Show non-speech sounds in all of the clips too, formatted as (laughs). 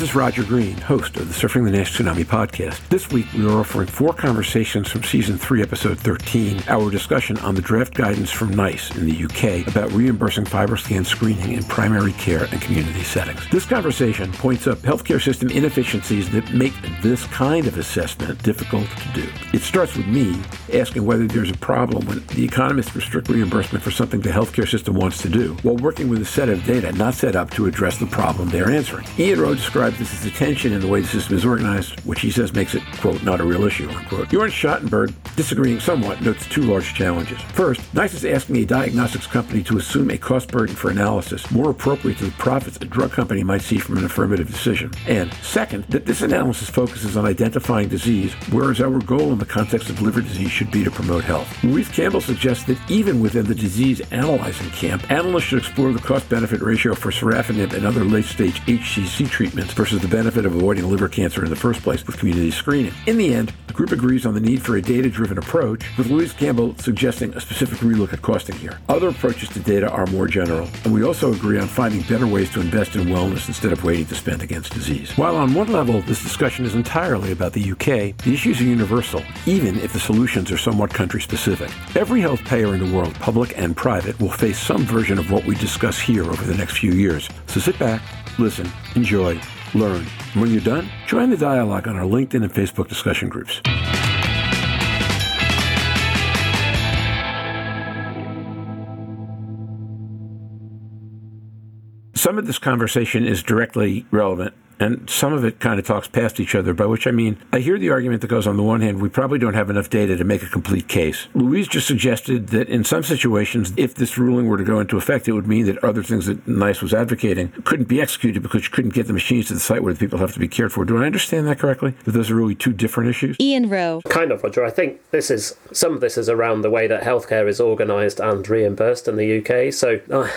This is Roger Green, host of the Surfing the Nash Tsunami podcast. This week, we are offering four conversations from season 3, episode 13, our discussion on the draft guidance from NICE in the UK about reimbursing FibroScan screening in primary care and community settings. This conversation points up healthcare system inefficiencies that make this kind of assessment difficult to do. It starts with me asking whether there's a problem when the economists restrict reimbursement for something the healthcare system wants to do, while working with a set of data not set up to address the problem they're answering. Ian Rowe describes this as a tension in the way the system is organized, which he says makes it, quote, not a real issue, unquote. Jorn Schattenberg, disagreeing somewhat, notes two large challenges. First, NICE is asking a diagnostics company to assume a cost burden for analysis more appropriate to the profits a drug company might see from an affirmative decision. And second, that this analysis focuses on identifying disease, whereas our goal in the context of liver disease should be to promote health. Louise Campbell suggests that even within the disease analyzing camp, analysts should explore the cost benefit ratio for sorafenib and other late stage HCC versus the benefit of avoiding liver cancer in the first place with community screening. In the end, the group agrees on the need for a data driven approach, with Louise Campbell suggesting a specific relook at costing here. Other approaches to data are more general, and we also agree on finding better ways to invest in wellness instead of waiting to spend against disease. While on one level, this discussion is entirely about the UK, the issues are universal, even if the solutions are somewhat country specific. Every health payer in the world, public and private, will face some version of what we discuss here over the next few years. So sit back, listen, enjoy, learn. And when you're done, join the dialogue on our LinkedIn and Facebook discussion groups. Some of this conversation is directly relevant and some of it kind of talks past each other, by which I mean, I hear the argument that goes on the one hand, we probably don't have enough data to make a complete case. Louise just suggested that in some situations, if this ruling were to go into effect, it would mean that other things that NICE was advocating couldn't be executed because you couldn't get the machines to the site where the people have to be cared for. Do I understand that correctly? That those are really two different issues? Ian Rowe. Kind of, Roger. I think this is some of this is around the way that healthcare is organised and reimbursed in the UK. So. Uh,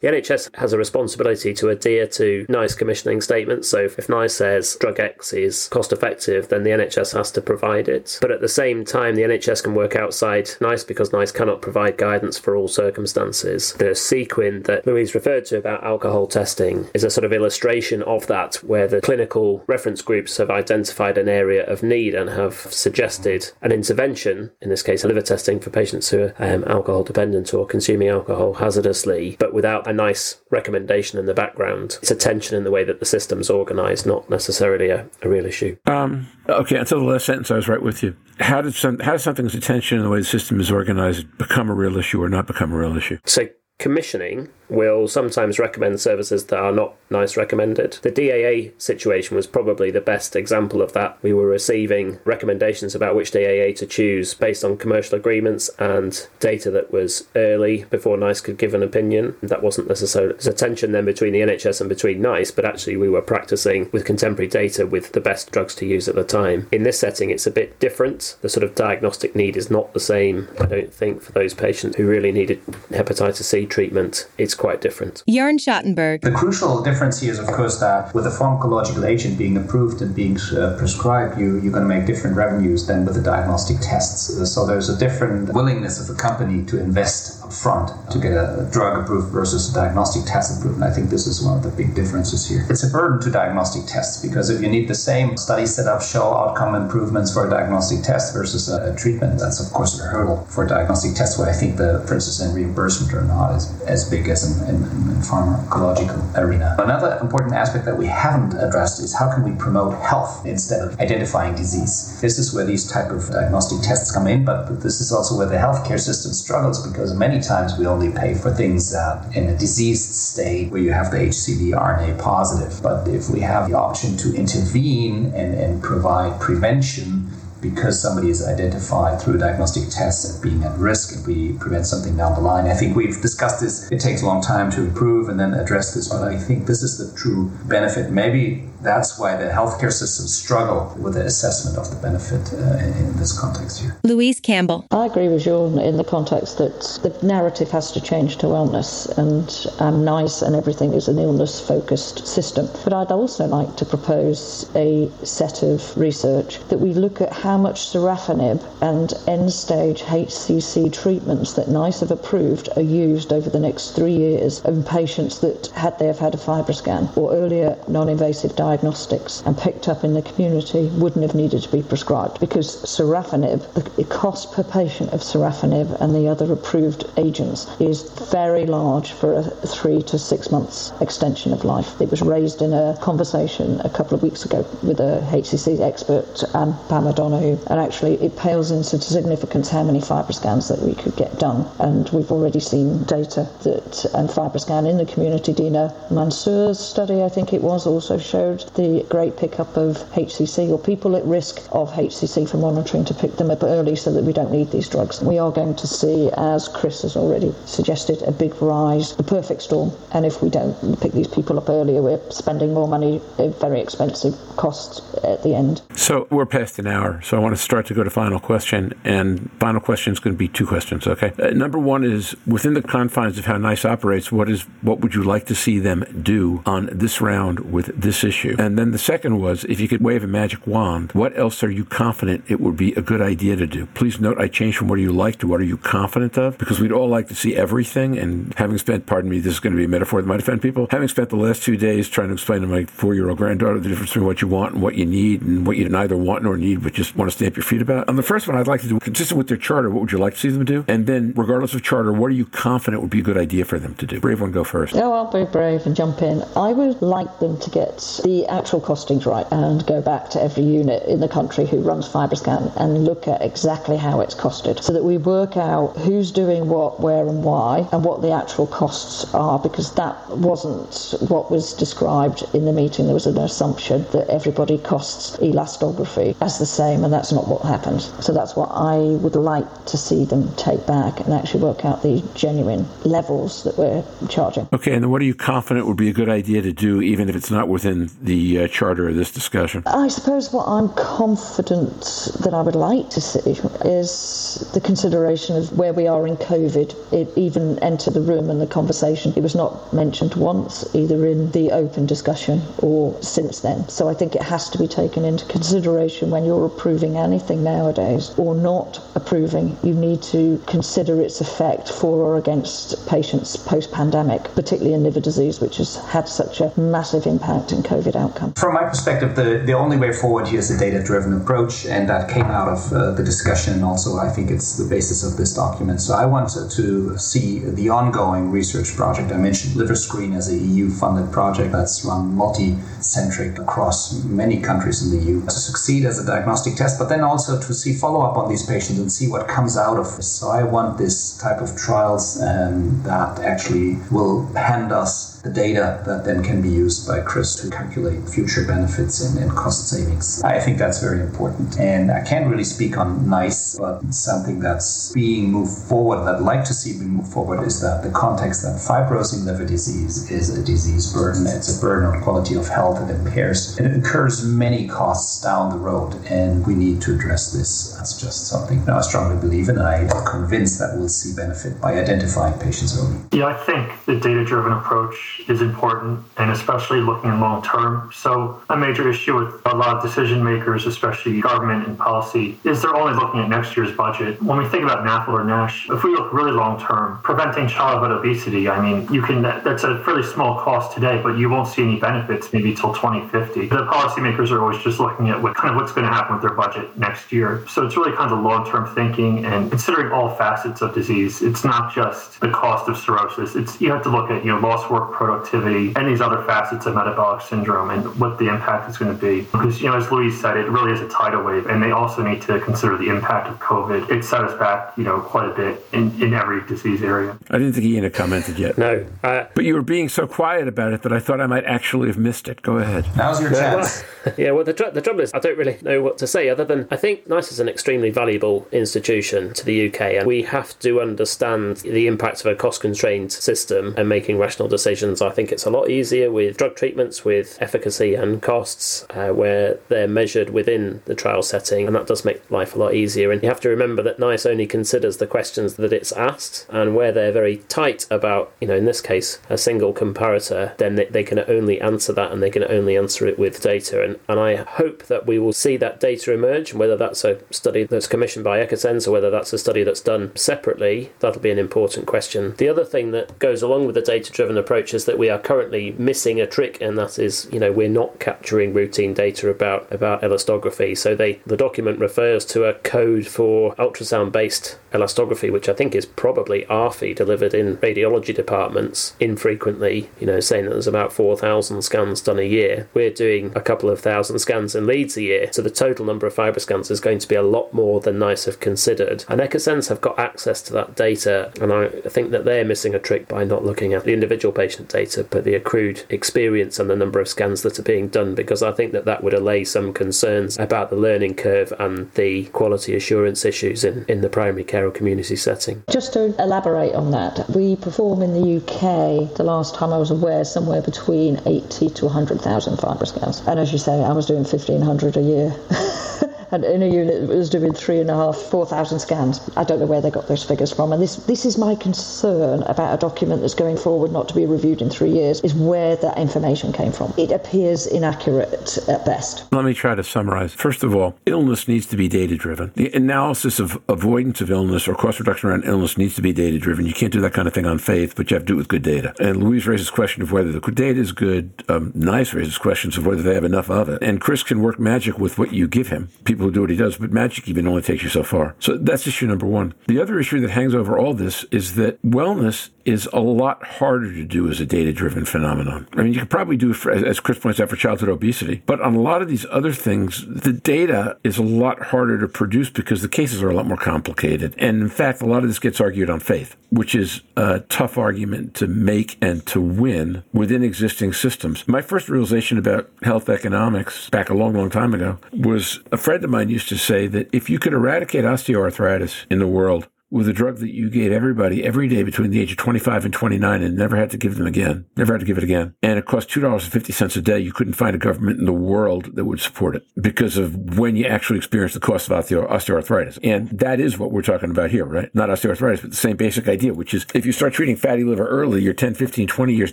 The NHS has a responsibility to adhere to NICE commissioning statements. So if NICE says drug X is cost effective, then the NHS has to provide it. But at the same time, the NHS can work outside NICE because NICE cannot provide guidance for all circumstances. The CQUIN that Louise referred to about alcohol testing is a sort of illustration of that, where the clinical reference groups have identified an area of need and have suggested an intervention, in this case, liver testing for patients who are um, alcohol dependent or consuming alcohol hazardously, but without a NICE recommendation in the background. It's a tension in the way that the system's organised, not necessarily a, a real issue. Um, okay, until the last sentence, I was right with you. How did some, how does something's attention in the way the system is organised become a real issue or not become a real issue? So commissioning will sometimes recommend services that are not NICE recommended. The DAA situation was probably the best example of that. We were receiving recommendations about which DAA to choose based on commercial agreements and data that was early before NICE could give an opinion. That wasn't necessarily there's a tension then between the NHS and between NICE, but actually we were practicing with contemporary data with the best drugs to use at the time. In this setting, it's a bit different. The sort of diagnostic need is not the same, I don't think, for those patients who really needed hepatitis C treatment. It's quite different. Jorn Schattenberg. The crucial difference here is, of course, that with a pharmacological agent being approved and being uh, prescribed, you, you're going to make different revenues than with the diagnostic tests. Uh, so there's a different willingness of a company to invest upfront to get a drug approved versus a diagnostic test approved. And I think this is one of the big differences here. It's a burden to diagnostic tests because if you need the same study setup show outcome improvements for a diagnostic test versus a, treatment, that's of course a hurdle for diagnostic tests where I think the differences in reimbursement are not as, as big as in, in, in pharmacological arena. Another important aspect that we haven't addressed is how can we promote health instead of identifying disease. This is where these type of diagnostic tests come in, but this is also where the healthcare system struggles because many times we only pay for things that in a diseased state where you have the HCV RNA positive. But if we have the option to intervene and, and provide prevention, because somebody is identified through a diagnostic test as being at risk and we prevent something down the line. I think we've discussed this. It takes a long time to improve and then address this, but I think this is the true benefit. Maybe that's why the healthcare systems struggle with the assessment of the benefit uh, in this context here. Louise Campbell. I agree with you in the context that the narrative has to change to wellness, and um, NICE and everything is an illness focused system. But I'd also like to propose a set of research that we look at how much sorafenib and end stage HCC treatments that NICE have approved are used over the next three years in patients that, had they have had a FibroScan or earlier non invasive diagnostics and picked up in the community, wouldn't have needed to be prescribed because sorafenib, the cost per patient of sorafenib and the other approved agents is very large for a three to six months extension of life. It was raised in a conversation a couple of weeks ago with a HCC expert, um, Pam O'Donoghue, and actually it pales into significance how many FibroScans that we could get done. And we've already seen data that um, FibroScan in the community, Dina Mansour's study, I think it was, also showed the great pickup of HCC or people at risk of HCC for monitoring to pick them up early so that we don't need these drugs. We are going to see, as Chris has already suggested, a big rise, the perfect storm. And if we don't pick these people up earlier, we're spending more money, very expensive costs at the end. So we're past an hour, so I want to start to go to final question. And final question is going to be two questions, okay? Uh, number one is within the confines of how NICE operates, what is what would you like to see them do on this round with this issue? And then the second was if you could wave a magic wand, what else are you confident it would be a good idea to do? Please note I changed from what do you like to what are you confident of? Because we'd all like to see everything. And having spent, pardon me, this is going to be a metaphor that might offend people, having spent the last two days trying to explain to my four year old granddaughter the difference between what you want and what you need and what you neither want nor need but just want to stamp your feet about. On the first one, I'd like to do consistent with their charter. What would you like to see them do? And then, regardless of charter, what are you confident would be a good idea for them to do? Brave one, go first. Oh, I'll be brave and jump in. I would like them to get the actual costings right and go back to every unit in the country who runs FibreScan and look at exactly how it's costed so that we work out who's doing what, where, and why, and what the actual costs are because that wasn't what was described in the meeting. There was an assumption that everybody costs elastography as the same, and that's not what happened. So that's what I would like to see them take back and actually work out the genuine levels that we're charging. Okay, and then what are you confident would be a good idea to do, even if it's not within the uh, charter of this discussion? I suppose what I'm confident that I would like to see is the consideration of where we are in COVID. It even entered the room and the conversation. It was not mentioned once, either in the open discussion or since then. So I think it has to be taken into consideration when you're approving anything nowadays or not approving. You need to consider its effect for or against patients post pandemic, particularly in liver disease, which has had such a massive impact in COVID outcome. From my perspective, the, the only way forward here is a data driven approach, and that came out of uh, the discussion. Also, I think it's the basis of this document. So I wanted to see the ongoing research project. I mentioned LiverScreen as a EU funded project that's run multi centric across many countries in the EU to succeed as a diagnostic test, but then also to see follow up on these patients and see what comes out of this. So I want this type of trials um, that actually will hand us the data that then can be used by Chris to calculate future benefits and, and, cost savings. I think that's very important. And I can't really speak on NICE, but something that's being moved forward that I'd like to see being moved forward is that the context that fibrosing liver disease is a disease burden. It's a burden on quality of health. It impairs, it incurs many costs down the road, and we need to address this. That's just something now I strongly believe in, and I'm convinced that we'll see benefit by identifying patients early. Yeah, I think the data driven approach is important, and especially looking in long term. So, a major issue with a lot of decision makers, especially government and policy, is they're only looking at next year's budget. When we think about NAFL or NASH, if we look really long term, preventing childhood obesity, I mean, you can that's a fairly small cost today, but you won't see any benefits maybe till 2050. The policymakers are always just looking at what kind of what's going to happen with their budget next year. So it's really kind of long term thinking and considering all facets of disease. It's not just the cost of cirrhosis. It's you have to look at you know lost work productivity and these other facets of metabolic syndrome and what the impact is going to be. Because you know as Louise said, it really is a tidal wave, and they also need to consider the impact of COVID. It set us back you know quite a bit in, in every disease area. I didn't think Ian had commented yet. No, uh, but you were being so quiet about it that I thought I might actually have missed it. Go ahead. Now's your chance. Well, (laughs) yeah, well, the, tr- the trouble is, I don't really know what to say other than I think NICE is an extremely valuable institution to the UK, and we have to understand the impact of a cost constrained system and making rational decisions I think it's a lot easier with drug treatments with efficacy and costs uh, where they're measured within the trial setting, and that does make life a lot easier. And you have to remember that NICE only considers the questions that it's asked, and where they're very tight about, you know, in this case, a single comparator, then they, they can only answer that and they can only answer it with data. And, and I hope that we will see that data emerge, whether that's a study that's commissioned by Echosens or whether that's a study that's done separately, that'll be an important question. The other thing that goes along with the data driven approach that we are currently missing a trick, and that is, you know, we're not capturing routine data about, about elastography. So they the document refers to a code for ultrasound based elastography, which I think is probably ARFI delivered in radiology departments infrequently, you know, saying that there's about 4,000 scans done a year. We're doing a couple of thousand scans in Leeds a year, so the total number of fibre scans is going to be a lot more than NICE have considered. And Echosens have got access to that data, and I think that they're missing a trick by not looking at the individual patient data, but the accrued experience and the number of scans that are being done, because I think that that would allay some concerns about the learning curve and the quality assurance issues in, in the primary care or community setting. Just to elaborate on that, we perform in the UK, the last time I was aware, somewhere between 80 to 100,000 fibre scans. And as you say, I was doing 1,500 a year. (laughs) and in a unit that was doing three and a half, four thousand scans. I don't know where they got those figures from. And this this is my concern about a document that's going forward, not to be reviewed in three years, is where that information came from. It appears inaccurate at best. Let me try to summarize. First of all, illness needs to be data driven. The analysis of avoidance of illness or cost reduction around illness needs to be data driven. You can't do that kind of thing on faith, but you have to do it with good data. And Louise raises question of whether the data is good. Um, NICE raises questions of whether they have enough of it. And Chris can work magic with what you give him. People who do what he does, but magic even only takes you so far. So that's issue number one. The other issue that hangs over all this is that wellness is a lot harder to do as a data driven phenomenon. I mean, you could probably do for, as Chris points out, for childhood obesity, but on a lot of these other things, the data is a lot harder to produce because the cases are a lot more complicated. And in fact, a lot of this gets argued on faith, which is a tough argument to make and to win within existing systems. My first realization about health economics back a long, long time ago was a friend of mine used to say that if you could eradicate osteoarthritis in the world, with a drug that you gave everybody every day between the age of 25 and 29 and never had to give them again. Never had to give it again. And it cost $2.50 a day. You couldn't find a government in the world that would support it because of when you actually experience the cost of osteoarthritis. And that is what we're talking about here, right? Not osteoarthritis, but the same basic idea, which is if you start treating fatty liver early, you're 10, 15, 20 years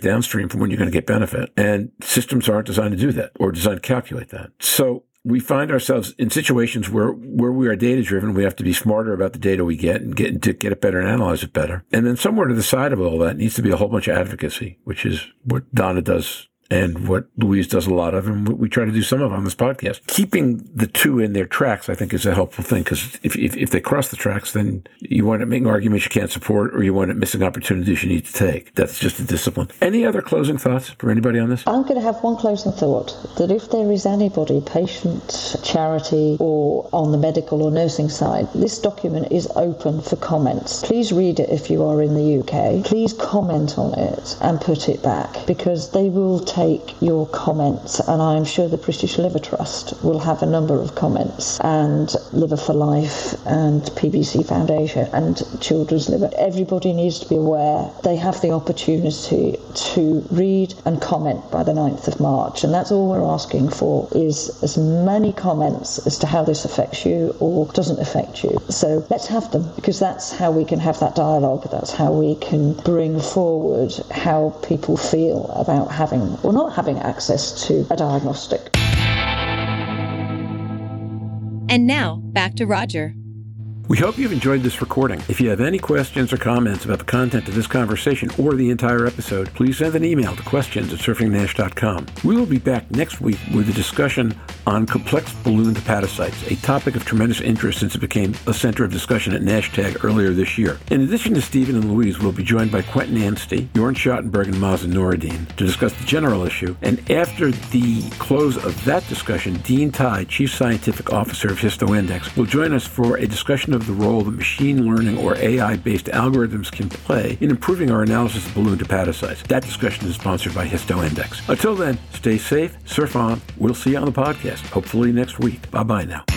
downstream from when you're going to get benefit. And systems aren't designed to do that or designed to calculate that. So we find ourselves in situations where, where we are data driven. We have to be smarter about the data we get and get to get it better and analyze it better. And then somewhere to the side of all that needs to be a whole bunch of advocacy, which is what Donna does and what Louise does a lot of, and we try to do some of on this podcast. Keeping the two in their tracks, I think, is a helpful thing because if, if, if, they cross the tracks, then you wind up making arguments you can't support or you wind up missing opportunities you need to take. That's just a discipline. Any other closing thoughts for anybody on this? I'm going to have one closing thought that if there is anybody, patient, charity, or on the medical or nursing side, this document is open for comments. Please read it if you are in the UK. Please comment on it and put it back because they will take your comments, and I'm sure the British Liver Trust will have a number of comments, and Liver for Life, and PBC Foundation, and Children's Liver. Everybody needs to be aware they have the opportunity to read and comment by the 9th of March, and that's all we're asking for is as many comments as to how this affects you or doesn't affect you. So let's have them because that's how we can have that dialogue. That's how we can bring forward how people feel about having or not having access to a diagnostic. And now, back to Roger. We hope you've enjoyed this recording. If you have any questions or comments about the content of this conversation or the entire episode, please send an email to questions at surfingnash.com. We will be back next week with a discussion on complex balloon hepatocytes, a topic of tremendous interest since it became a center of discussion at NASHTAG earlier this year. In addition to Stephen and Louise, we'll be joined by Quentin Anstee, Jorn Schattenberg, and Mazen Noureddin to discuss the general issue. And after the close of that discussion, Dean Tai, Chief Scientific Officer of HistoIndex, will join us for a discussion of the role that machine learning or AI based algorithms can play in improving our analysis of balloon hepatocytes. That discussion is sponsored by HistoIndex. Until then, stay safe, surf on. We'll see you on the podcast, hopefully next week. Bye bye now.